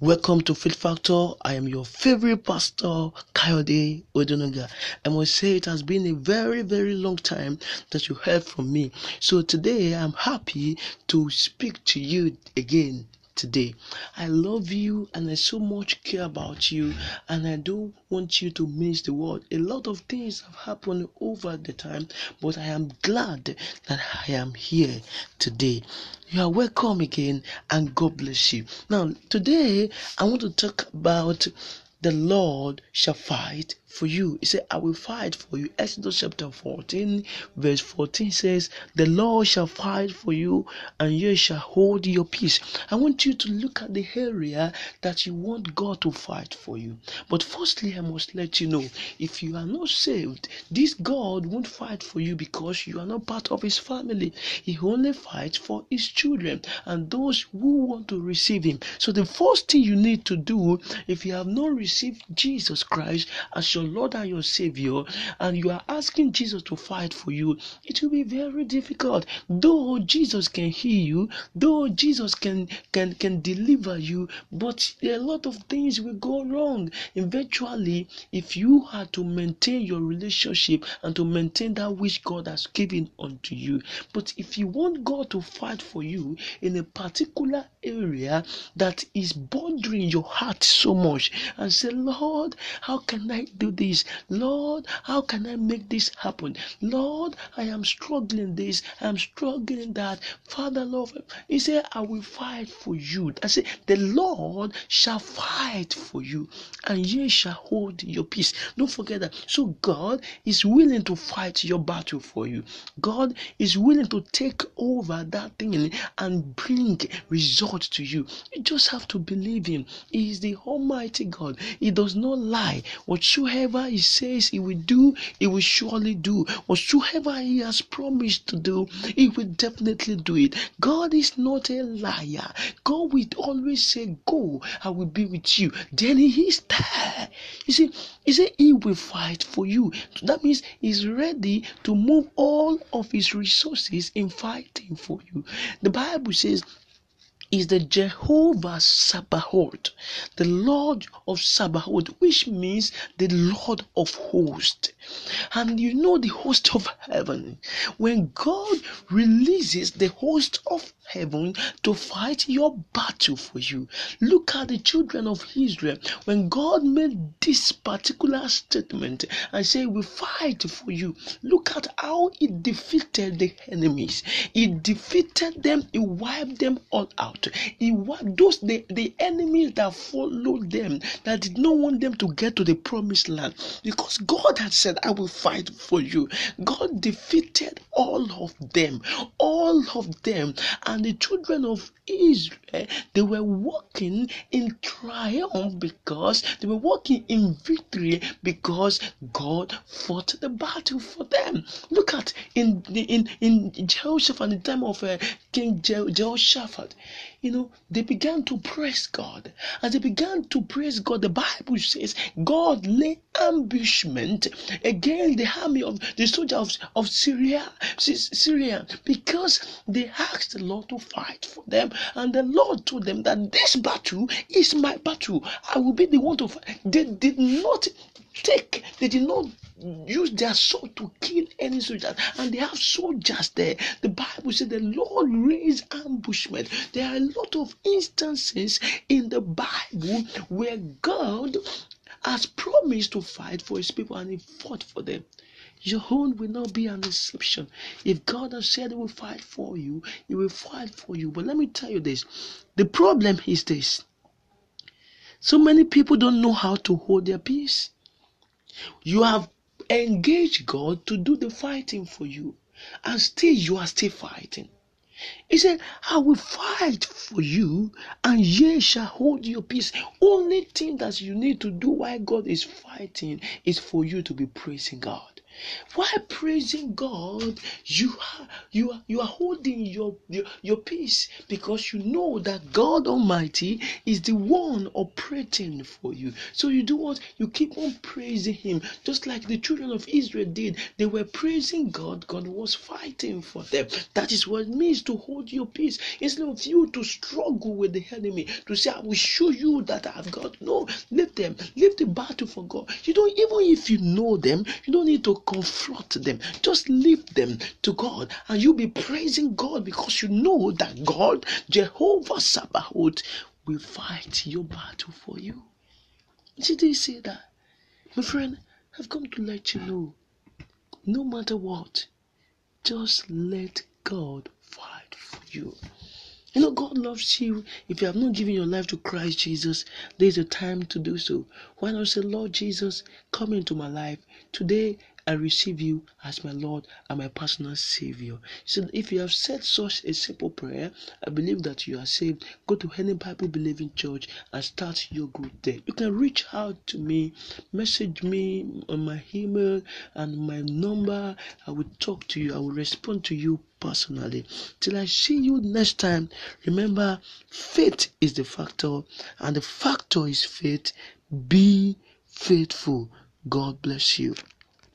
Welcome to Faith Factor. I am your favorite pastor, Kayode Odonoga. I must say it has been a very, very long time that you heard from me. So today I'm happy to speak to you again today. I love you and I so much care about you and I don't want you to miss the world. A lot of things have happened over the time, but I am glad that I am here today. You are welcome again and God bless you. Now, today I want to talk about the Lord shall fight for you. He said, I will fight for you. Exodus chapter 14, verse 14 says, The Lord shall fight for you, and you shall hold your peace. I want you to look at the area that you want God to fight for you. But firstly, I must let you know if you are not saved, this God won't fight for you because you are not part of his family. He only fights for his children and those who want to receive him. So the first thing you need to do if you have not received Jesus Christ as your your Lord and your Savior, and you are asking Jesus to fight for you, it will be very difficult. Though Jesus can heal you, though Jesus can can can deliver you, but a lot of things will go wrong. Eventually, if you are to maintain your relationship and to maintain that which God has given unto you, but if you want God to fight for you in a particular area that is bothering your heart so much, and say, Lord, how can I do this. Lord, how can I make this happen? Lord, I am struggling this, I am struggling that. Father, Lord, He said, I will fight for you. I said, the Lord shall fight for you, and ye shall hold your peace. Don't forget that. So God is willing to fight your battle for you. God is willing to take over that thing and bring results to you. You just have to believe Him. He is the Almighty God. He does not lie. Whatsoever he says he will do, he will surely do. Whatsoever he has promised to do, he will definitely do it. God is not a liar. God will always say, Go, I will be with you. Then he is there. You see, he said he will fight for you. That means he's ready to move all of his resources in fighting for you. The Bible says is the Jehovah Sabaoth, the Lord of Sabaoth, which means the Lord of hosts. And you know the host of heaven. When God releases the host of heaven to fight your battle for you. Look at the children of Israel. When God made this particular statement and said, We fight for you, look at how He defeated the enemies. He defeated them, He wiped them all out. He wiped those the, the enemies that followed them, that did not want them to get to the promised land. Because God had said, I will fight for you. God defeated all of them, all of them. And the children of Israel, they were walking in triumph because they were walking in victory because God fought the battle for them. Look at in in in Jehoshaphat, the time of uh, King Je- Jehoshaphat, you know, they began to praise God. As they began to praise God, the Bible says God lay ambushment against the army of the soldier of, of Syria, Syria, because they asked the Lord to fight for them, and the Lord told them that this battle is my battle. I will be the one to fight. They did not take, they did not use their sword to kill any soldiers, and they have soldiers there. The Bible said the Lord raised ambushment. There are a lot of instances in the Bible where God has promised to fight for his people and he fought for them. Your own will not be an exception. If God has said he will fight for you, he will fight for you. But let me tell you this the problem is this so many people don't know how to hold their peace. You have engaged God to do the fighting for you, and still you are still fighting. He said, I will fight for you, and ye shall hold your peace. Only thing that you need to do while God is fighting is for you to be praising God. While praising God, you are you are you are holding your, your your peace because you know that God Almighty is the one operating for you. So you do what? You keep on praising Him, just like the children of Israel did. They were praising God, God was fighting for them. That is what it means to hold your peace. Instead of you to struggle with the enemy, to say, I will show you that I've got. No, leave them, leave the battle for God. You don't, even if you know them, you don't need to confront them. Just leave them to God, and you'll be praising God because you know that God, Jehovah Sabaoth, will fight your battle for you. Did they say that? My friend, I've come to let you know no matter what, just let God fight for you. You know, God loves you. If you have not given your life to Christ Jesus, there's a time to do so. Why not say, Lord Jesus, come into my life. Today, I receive you as my Lord and my personal Savior. So if you have said such a simple prayer, I believe that you are saved. Go to any Bible believing church and start your growth there. You can reach out to me, message me on my email and my number. I will talk to you, I will respond to you personally. Till I see you next time, remember faith is the factor, and the factor is faith. Be faithful. God bless you.